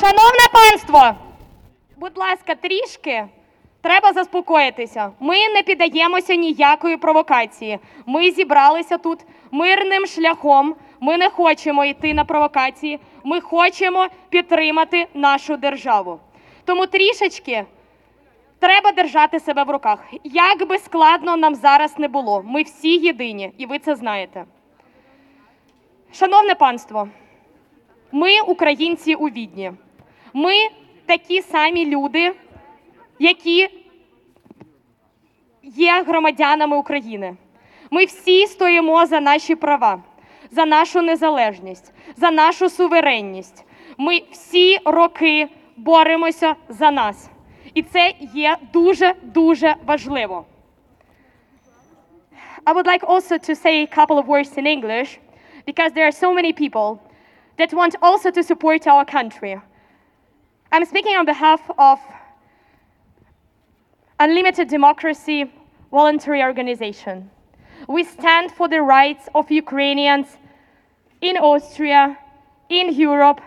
Шановне панство, будь ласка, трішки треба заспокоїтися. Ми не піддаємося ніякої провокації. Ми зібралися тут мирним шляхом. Ми не хочемо йти на провокації. Ми хочемо підтримати нашу державу. Тому трішечки треба держати себе в руках. Як би складно нам зараз не було, ми всі єдині, і ви це знаєте. Шановне панство, ми українці у відні. Ми такі самі люди, які є громадянами України. Ми всі стоїмо за наші права, за нашу незалежність, за нашу суверенність. Ми всі роки боремося за нас. І це є дуже дуже важливо. I would like also to say a couple of words in English because there are so many people that want also to support our country. I'm speaking on behalf of Unlimited Democracy Voluntary Organization. We stand for the rights of Ukrainians in Austria, in Europe,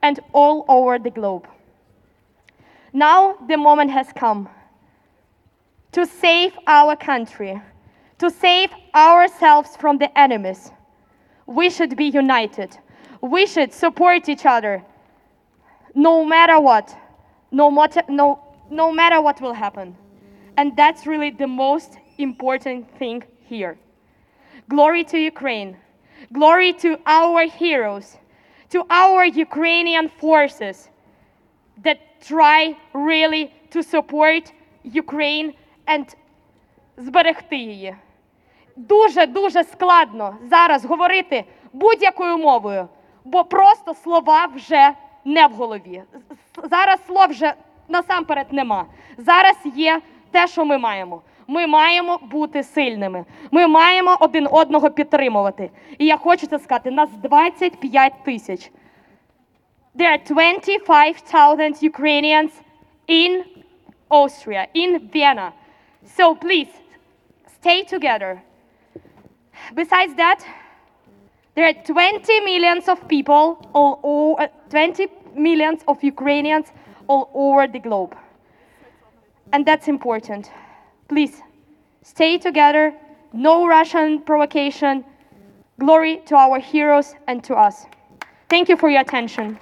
and all over the globe. Now the moment has come to save our country, to save ourselves from the enemies. We should be united. We should support each other no matter what, no matter, no, no matter what will happen. And that's really the most important thing here. Glory to Ukraine. Glory to our heroes, to our Ukrainian forces that try really to support Ukraine and зберегти її. Дуже дуже складно зараз говорити будь-якою мовою, бо просто слова вже не в голові. Зараз слов вже насамперед нема. Зараз є те, що ми маємо. Ми маємо бути сильними. Ми маємо один одного підтримувати. І я хочу це сказати: нас 25 тисяч. There are 25,000 Ukrainians in Austria, in Vienna. So please stay together. Besides that, there are 20 millions of people, all, all, uh, 20 millions of Ukrainians all over the globe. And that's important. Please stay together, no Russian provocation. Glory to our heroes and to us. Thank you for your attention.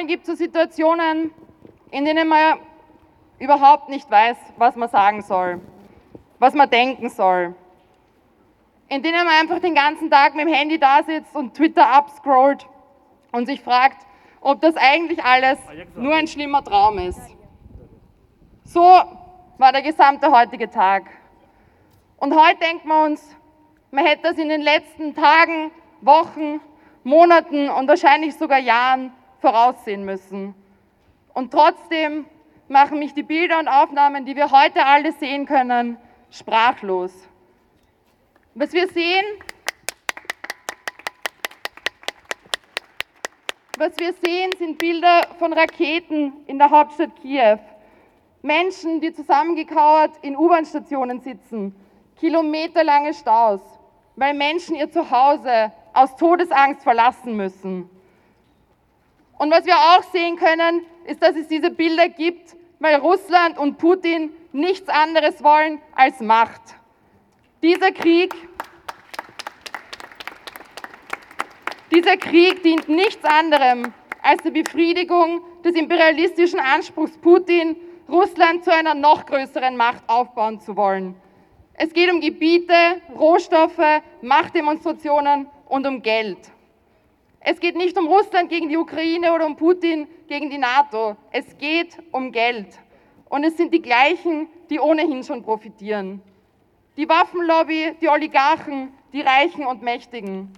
Manchmal gibt es so Situationen, in denen man überhaupt nicht weiß, was man sagen soll, was man denken soll. In denen man einfach den ganzen Tag mit dem Handy da sitzt und Twitter abscrollt und sich fragt, ob das eigentlich alles nur ein schlimmer Traum ist. So war der gesamte heutige Tag. Und heute denken wir uns, man hätte das in den letzten Tagen, Wochen, Monaten und wahrscheinlich sogar Jahren voraussehen müssen. Und trotzdem machen mich die Bilder und Aufnahmen, die wir heute alle sehen können, sprachlos. Was wir sehen, was wir sehen, sind Bilder von Raketen in der Hauptstadt Kiew. Menschen, die zusammengekauert in U-Bahn-Stationen sitzen, kilometerlange Staus, weil Menschen ihr Zuhause aus Todesangst verlassen müssen. Und was wir auch sehen können, ist, dass es diese Bilder gibt, weil Russland und Putin nichts anderes wollen als Macht. Dieser Krieg, dieser Krieg dient nichts anderem als der Befriedigung des imperialistischen Anspruchs Putin, Russland zu einer noch größeren Macht aufbauen zu wollen. Es geht um Gebiete, Rohstoffe, Machtdemonstrationen und um Geld. Es geht nicht um Russland gegen die Ukraine oder um Putin gegen die NATO. Es geht um Geld. Und es sind die gleichen, die ohnehin schon profitieren. Die Waffenlobby, die Oligarchen, die Reichen und Mächtigen.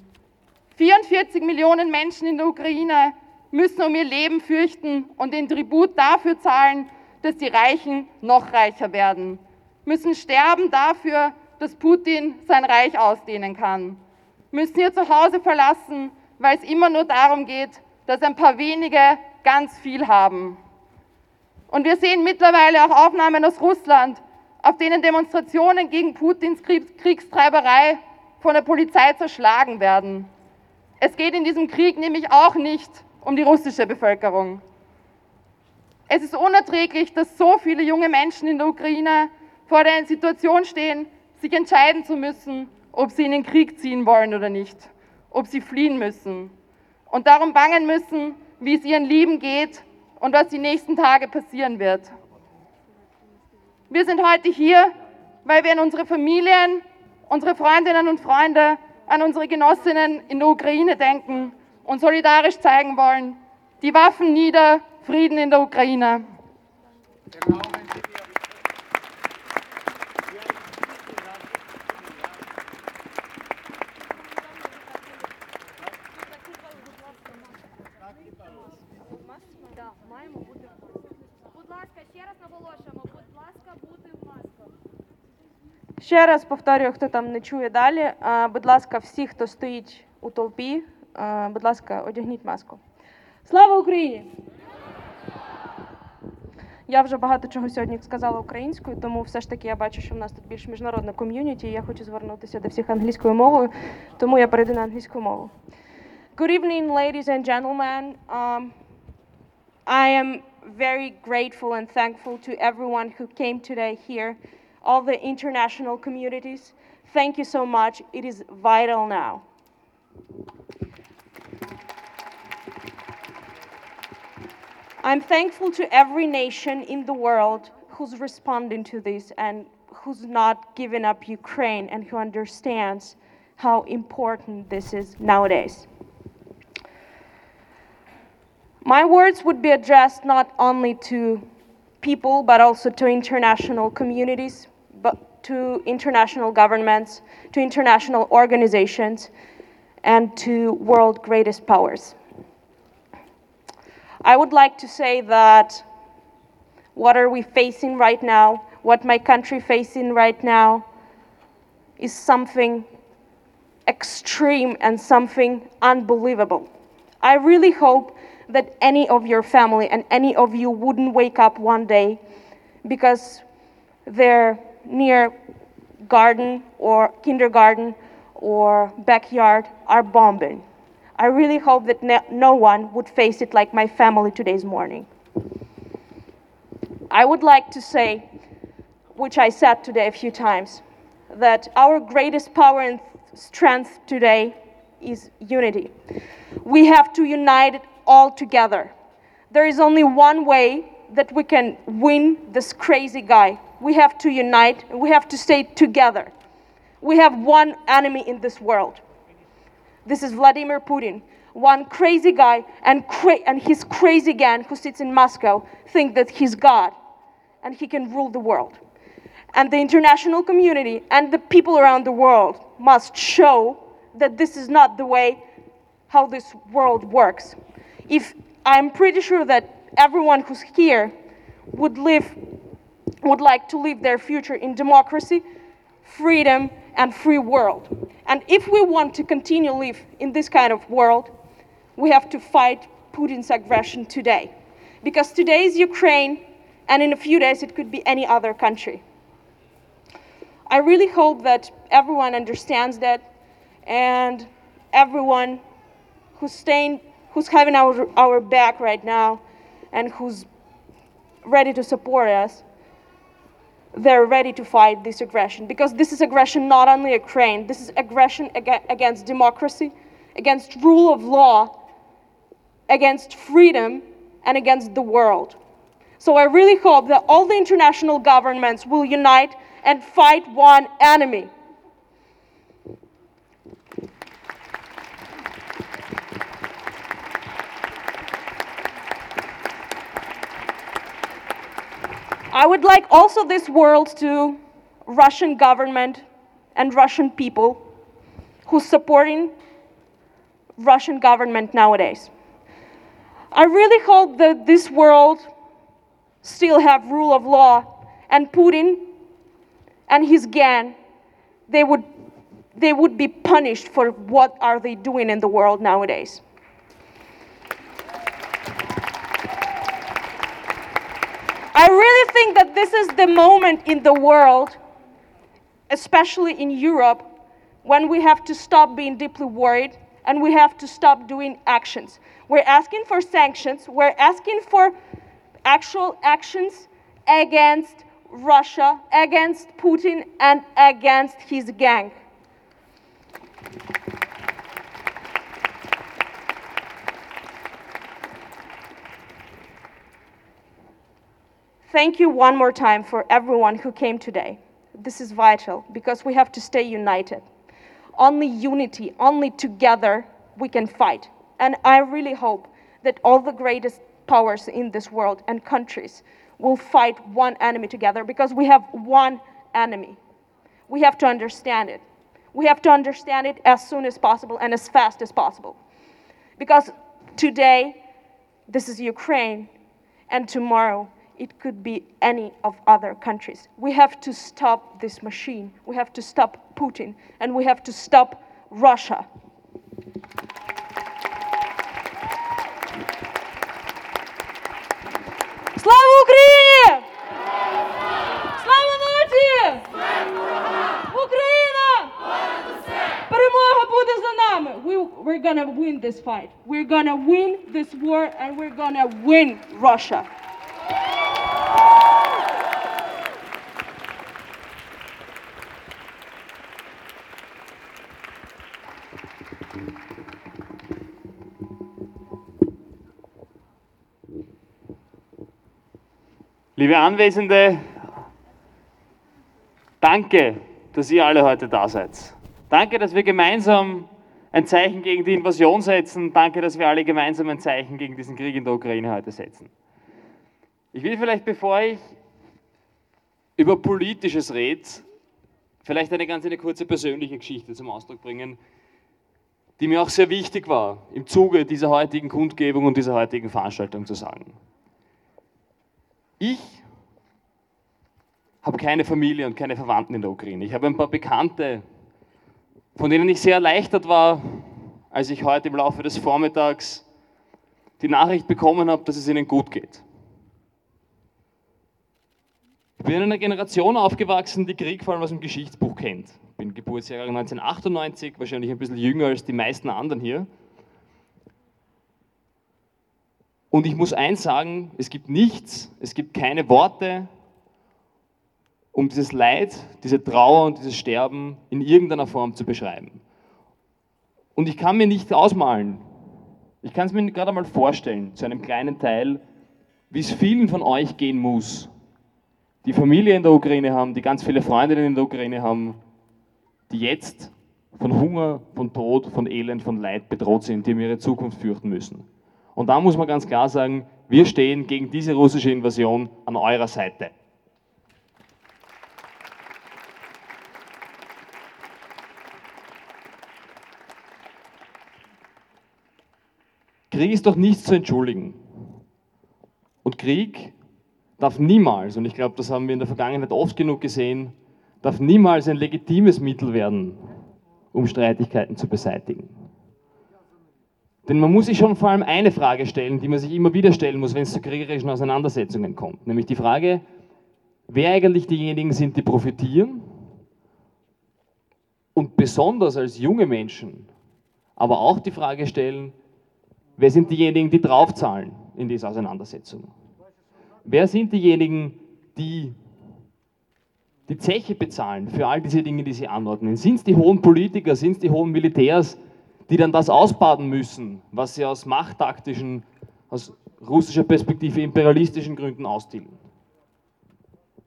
44 Millionen Menschen in der Ukraine müssen um ihr Leben fürchten und den Tribut dafür zahlen, dass die Reichen noch reicher werden. Müssen sterben dafür, dass Putin sein Reich ausdehnen kann. Müssen ihr Zuhause verlassen, weil es immer nur darum geht, dass ein paar wenige ganz viel haben. Und wir sehen mittlerweile auch Aufnahmen aus Russland, auf denen Demonstrationen gegen Putins Kriegstreiberei von der Polizei zerschlagen werden. Es geht in diesem Krieg nämlich auch nicht um die russische Bevölkerung. Es ist unerträglich, dass so viele junge Menschen in der Ukraine vor der Situation stehen, sich entscheiden zu müssen, ob sie in den Krieg ziehen wollen oder nicht, ob sie fliehen müssen und darum bangen müssen, wie es ihren Lieben geht und was die nächsten Tage passieren wird. Wir sind heute hier, weil wir an unsere Familien, unsere Freundinnen und Freunde, an unsere Genossinnen in der Ukraine denken und solidarisch zeigen wollen. Die Waffen nieder, Frieden in der Ukraine. Genau. Ще раз повторюю, хто там не чує далі. Будь ласка, всі, хто стоїть у толпі, будь ласка, одягніть маску. Слава Україні! Я вже багато чого сьогодні сказала українською, тому все ж таки я бачу, що в нас тут більш міжнародне ком'юніті, і я хочу звернутися до всіх англійською мовою, тому я перейду на англійську мову. Good evening, ladies and gentlemen. Um, I am very grateful and thankful to everyone who came today here, all the international communities. Thank you so much. It is vital now. I'm thankful to every nation in the world who's responding to this and who's not giving up Ukraine and who understands how important this is nowadays. My words would be addressed not only to people, but also to international communities, to international governments, to international organizations, and to world greatest powers. I would like to say that what are we facing right now, what my country facing right now, is something extreme and something unbelievable. I really hope that any of your family and any of you wouldn't wake up one day because their near garden or kindergarten or backyard are bombing. I really hope that no, one would face it like my family today's morning. I would like to say, which I said today a few times, that our greatest power and strength today is unity. We have to unite it all together. There is only one way that we can win this crazy guy. We have to unite, we have to stay together. We have one enemy in this world. This is Vladimir Putin. One crazy guy and, cra- and his crazy gang who sits in Moscow think that he's God and he can rule the world. And the international community and the people around the world must show that this is not the way how this world works. If I'm pretty sure that everyone who's here would live would like to live their future in democracy, freedom, and free world. And if we want to continue live in this kind of world, we have to fight Putin's aggression today. Because today is Ukraine, and in a few days it could be any other country. I really hope that everyone understands that and everyone who's staying, who's having our, our back right now and who's ready to support us, they're ready to fight this aggression because this is aggression not only Ukraine, this is aggression aga- against democracy, against rule of law, against freedom, and against the world. So I really hope that all the international governments will unite and fight one enemy. I would like also this world to Russian government and Russian people who's supporting Russian government nowadays. I really hope that this world still have rule of law and Putin and his gang they would they would be punished for what are they doing in the world nowadays. I really think that this is the moment in the world, especially in Europe, when we have to stop being deeply worried and we have to stop doing actions. We're asking for sanctions, we're asking for actual actions against Russia, against Putin, and against his gang. Thank you one more time for everyone who came today. This is vital because we have to stay united. Only unity, only together we can fight. And I really hope that all the greatest powers in this world and countries will fight one enemy together because we have one enemy. We have to understand it. We have to understand it as soon as possible and as fast as possible. Because today, this is Ukraine, and tomorrow, it could be any of other countries. We have to stop this machine. We have to stop Putin, and we have to stop Russia. Слава Україні! Слава нації! Україна! Перемога буде за нами. We, we're gonna win this fight. We're gonna win this war and we're gonna win Russia. Liebe Anwesende, danke, dass ihr alle heute da seid. Danke, dass wir gemeinsam ein Zeichen gegen die Invasion setzen. Danke, dass wir alle gemeinsam ein Zeichen gegen diesen Krieg in der Ukraine heute setzen. Ich will vielleicht, bevor ich über Politisches rede, vielleicht eine ganz eine kurze persönliche Geschichte zum Ausdruck bringen, die mir auch sehr wichtig war, im Zuge dieser heutigen Kundgebung und dieser heutigen Veranstaltung zu sagen. Ich habe keine Familie und keine Verwandten in der Ukraine. Ich habe ein paar Bekannte, von denen ich sehr erleichtert war, als ich heute im Laufe des Vormittags die Nachricht bekommen habe, dass es ihnen gut geht. Ich bin in einer Generation aufgewachsen, die Krieg vor allem aus dem Geschichtsbuch kennt. Ich bin Geburtsjahr 1998, wahrscheinlich ein bisschen jünger als die meisten anderen hier. Und ich muss eins sagen, es gibt nichts, es gibt keine Worte, um dieses Leid, diese Trauer und dieses Sterben in irgendeiner Form zu beschreiben. Und ich kann mir nicht ausmalen, ich kann es mir gerade mal vorstellen, zu einem kleinen Teil, wie es vielen von euch gehen muss, die Familie in der Ukraine haben, die ganz viele Freundinnen in der Ukraine haben, die jetzt von Hunger, von Tod, von Elend, von Leid bedroht sind, die um ihre Zukunft fürchten müssen. Und da muss man ganz klar sagen, wir stehen gegen diese russische Invasion an eurer Seite. Krieg ist doch nichts zu entschuldigen. Und Krieg darf niemals, und ich glaube, das haben wir in der Vergangenheit oft genug gesehen, darf niemals ein legitimes Mittel werden, um Streitigkeiten zu beseitigen. Denn man muss sich schon vor allem eine Frage stellen, die man sich immer wieder stellen muss, wenn es zu kriegerischen Auseinandersetzungen kommt. Nämlich die Frage, wer eigentlich diejenigen sind, die profitieren und besonders als junge Menschen aber auch die Frage stellen, wer sind diejenigen, die draufzahlen in dieser Auseinandersetzung? Wer sind diejenigen, die die Zeche bezahlen für all diese Dinge, die sie anordnen? Sind es die hohen Politiker, sind es die hohen Militärs, die dann das ausbaden müssen, was sie aus machttaktischen, aus russischer Perspektive imperialistischen Gründen austilgen?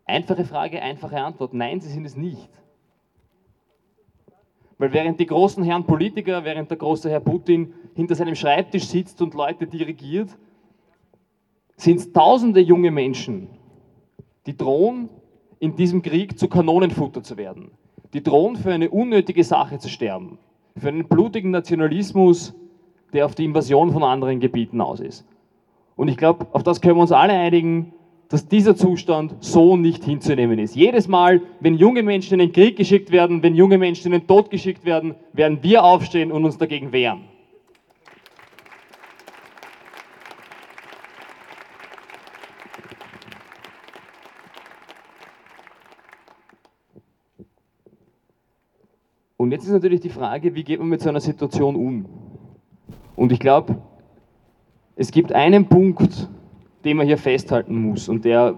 Einfache Frage, einfache Antwort. Nein, sie sind es nicht. Weil während die großen Herren Politiker, während der große Herr Putin hinter seinem Schreibtisch sitzt und Leute dirigiert, sind es tausende junge Menschen, die drohen, in diesem Krieg zu Kanonenfutter zu werden. Die drohen, für eine unnötige Sache zu sterben. Für einen blutigen Nationalismus, der auf die Invasion von anderen Gebieten aus ist. Und ich glaube, auf das können wir uns alle einigen, dass dieser Zustand so nicht hinzunehmen ist. Jedes Mal, wenn junge Menschen in den Krieg geschickt werden, wenn junge Menschen in den Tod geschickt werden, werden wir aufstehen und uns dagegen wehren. Und jetzt ist natürlich die Frage, wie geht man mit so einer Situation um? Und ich glaube, es gibt einen Punkt, den man hier festhalten muss und der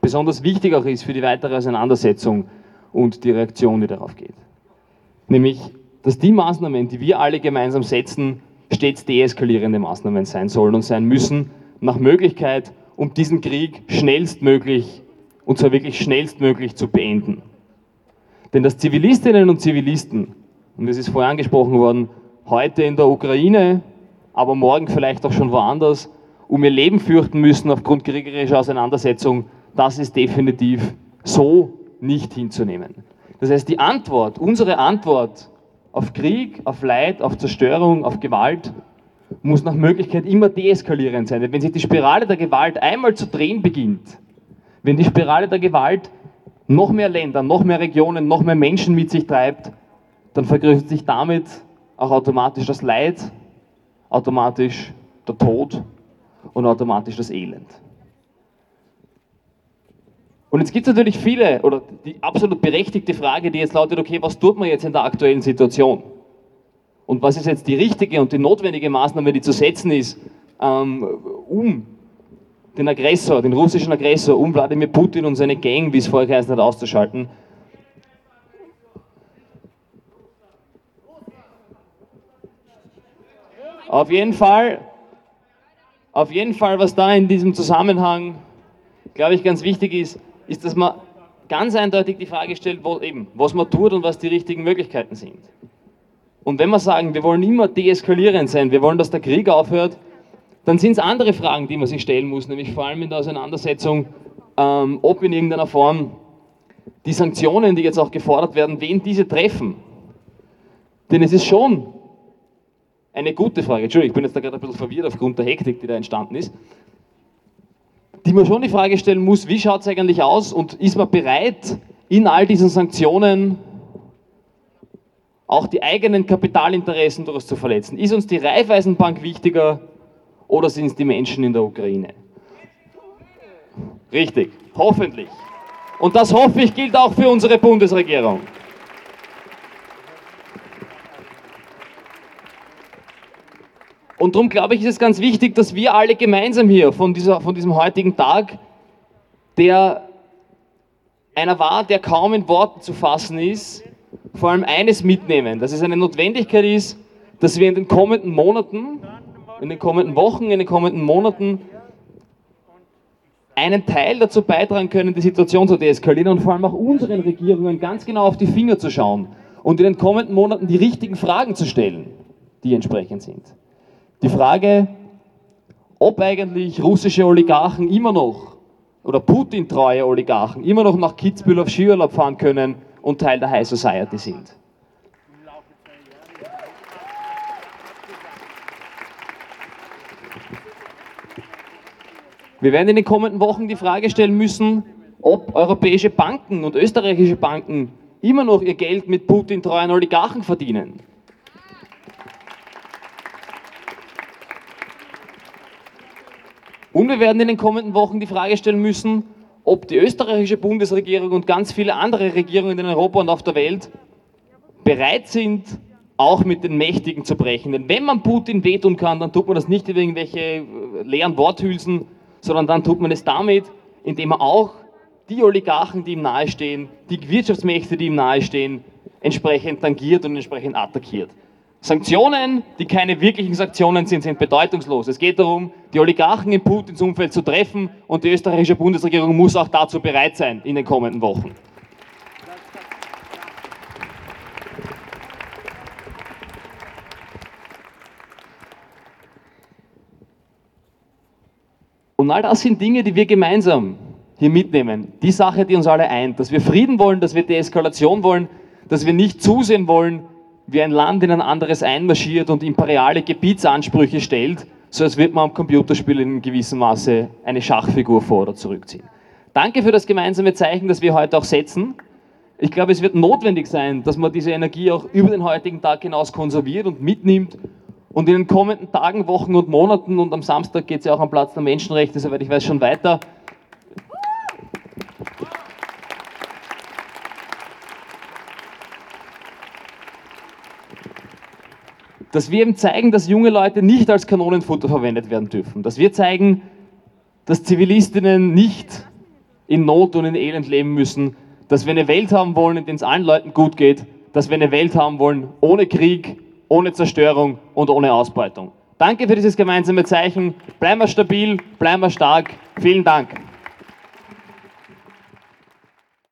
besonders wichtig auch ist für die weitere Auseinandersetzung und die Reaktion, die darauf geht. Nämlich, dass die Maßnahmen, die wir alle gemeinsam setzen, stets deeskalierende Maßnahmen sein sollen und sein müssen, nach Möglichkeit, um diesen Krieg schnellstmöglich, und zwar wirklich schnellstmöglich zu beenden. Denn dass Zivilistinnen und Zivilisten, und es ist vorher angesprochen worden, heute in der Ukraine, aber morgen vielleicht auch schon woanders, um ihr Leben fürchten müssen aufgrund kriegerischer Auseinandersetzung, das ist definitiv so nicht hinzunehmen. Das heißt, die Antwort, unsere Antwort auf Krieg, auf Leid, auf Zerstörung, auf Gewalt, muss nach Möglichkeit immer deeskalierend sein. Denn wenn sich die Spirale der Gewalt einmal zu drehen beginnt, wenn die Spirale der Gewalt noch mehr Länder, noch mehr Regionen, noch mehr Menschen mit sich treibt, dann vergrößert sich damit auch automatisch das Leid, automatisch der Tod und automatisch das Elend. Und jetzt gibt es natürlich viele, oder die absolut berechtigte Frage, die jetzt lautet, okay, was tut man jetzt in der aktuellen Situation? Und was ist jetzt die richtige und die notwendige Maßnahme, die zu setzen ist, ähm, um den Aggressor, den russischen Aggressor, um Wladimir Putin und seine Gang, wie es vorher geheißen hat, auszuschalten. Auf jeden Fall, auf jeden Fall, was da in diesem Zusammenhang, glaube ich, ganz wichtig ist, ist, dass man ganz eindeutig die Frage stellt, wo, eben, was man tut und was die richtigen Möglichkeiten sind. Und wenn wir sagen, wir wollen immer deeskalierend sein, wir wollen, dass der Krieg aufhört, dann sind es andere Fragen, die man sich stellen muss, nämlich vor allem in der Auseinandersetzung, ähm, ob in irgendeiner Form die Sanktionen, die jetzt auch gefordert werden, wen diese treffen. Denn es ist schon eine gute Frage, Entschuldigung, ich bin jetzt da gerade ein bisschen verwirrt aufgrund der Hektik, die da entstanden ist, die man schon die Frage stellen muss, wie schaut es eigentlich aus und ist man bereit, in all diesen Sanktionen auch die eigenen Kapitalinteressen durchaus zu verletzen? Ist uns die Raiffeisenbank wichtiger oder sind es die Menschen in der Ukraine? Richtig, hoffentlich. Und das hoffe ich gilt auch für unsere Bundesregierung. Und darum glaube ich, ist es ganz wichtig, dass wir alle gemeinsam hier von, dieser, von diesem heutigen Tag, der einer war, der kaum in Worten zu fassen ist, vor allem eines mitnehmen, dass es eine Notwendigkeit ist, dass wir in den kommenden Monaten in den kommenden Wochen, in den kommenden Monaten einen Teil dazu beitragen können, die Situation zu deeskalieren und vor allem auch unseren Regierungen ganz genau auf die Finger zu schauen und in den kommenden Monaten die richtigen Fragen zu stellen, die entsprechend sind. Die Frage, ob eigentlich russische Oligarchen immer noch oder Putin-treue Oligarchen immer noch nach Kitzbühel auf Skiurlaub fahren können und Teil der High Society sind. Wir werden in den kommenden Wochen die Frage stellen müssen, ob europäische Banken und österreichische Banken immer noch ihr Geld mit Putin-treuen Oligarchen verdienen. Und wir werden in den kommenden Wochen die Frage stellen müssen, ob die österreichische Bundesregierung und ganz viele andere Regierungen in Europa und auf der Welt bereit sind, auch mit den Mächtigen zu brechen. Denn wenn man Putin wehtun kann, dann tut man das nicht über irgendwelche leeren Worthülsen, sondern dann tut man es damit, indem man auch die Oligarchen, die ihm nahestehen, die Wirtschaftsmächte, die ihm nahestehen, entsprechend tangiert und entsprechend attackiert. Sanktionen, die keine wirklichen Sanktionen sind, sind bedeutungslos. Es geht darum, die Oligarchen in Putins Umfeld zu treffen und die österreichische Bundesregierung muss auch dazu bereit sein in den kommenden Wochen. Und all das sind Dinge, die wir gemeinsam hier mitnehmen. Die Sache, die uns alle eint, dass wir Frieden wollen, dass wir Deeskalation wollen, dass wir nicht zusehen wollen, wie ein Land in ein anderes einmarschiert und imperiale Gebietsansprüche stellt, so als würde man am Computerspiel in gewissem Maße eine Schachfigur vor- oder zurückziehen. Danke für das gemeinsame Zeichen, das wir heute auch setzen. Ich glaube, es wird notwendig sein, dass man diese Energie auch über den heutigen Tag hinaus konserviert und mitnimmt und in den kommenden Tagen, Wochen und Monaten und am Samstag geht es ja auch am Platz der Menschenrechte, soweit ich weiß, schon weiter, dass wir eben zeigen, dass junge Leute nicht als Kanonenfutter verwendet werden dürfen. Dass wir zeigen, dass Zivilistinnen nicht in Not und in Elend leben müssen. Dass wir eine Welt haben wollen, in der es allen Leuten gut geht. Dass wir eine Welt haben wollen ohne Krieg, ohne Zerstörung und ohne Ausbeutung. Danke für dieses gemeinsame Zeichen. Bleiben wir stabil, bleiben wir stark. Vielen Dank.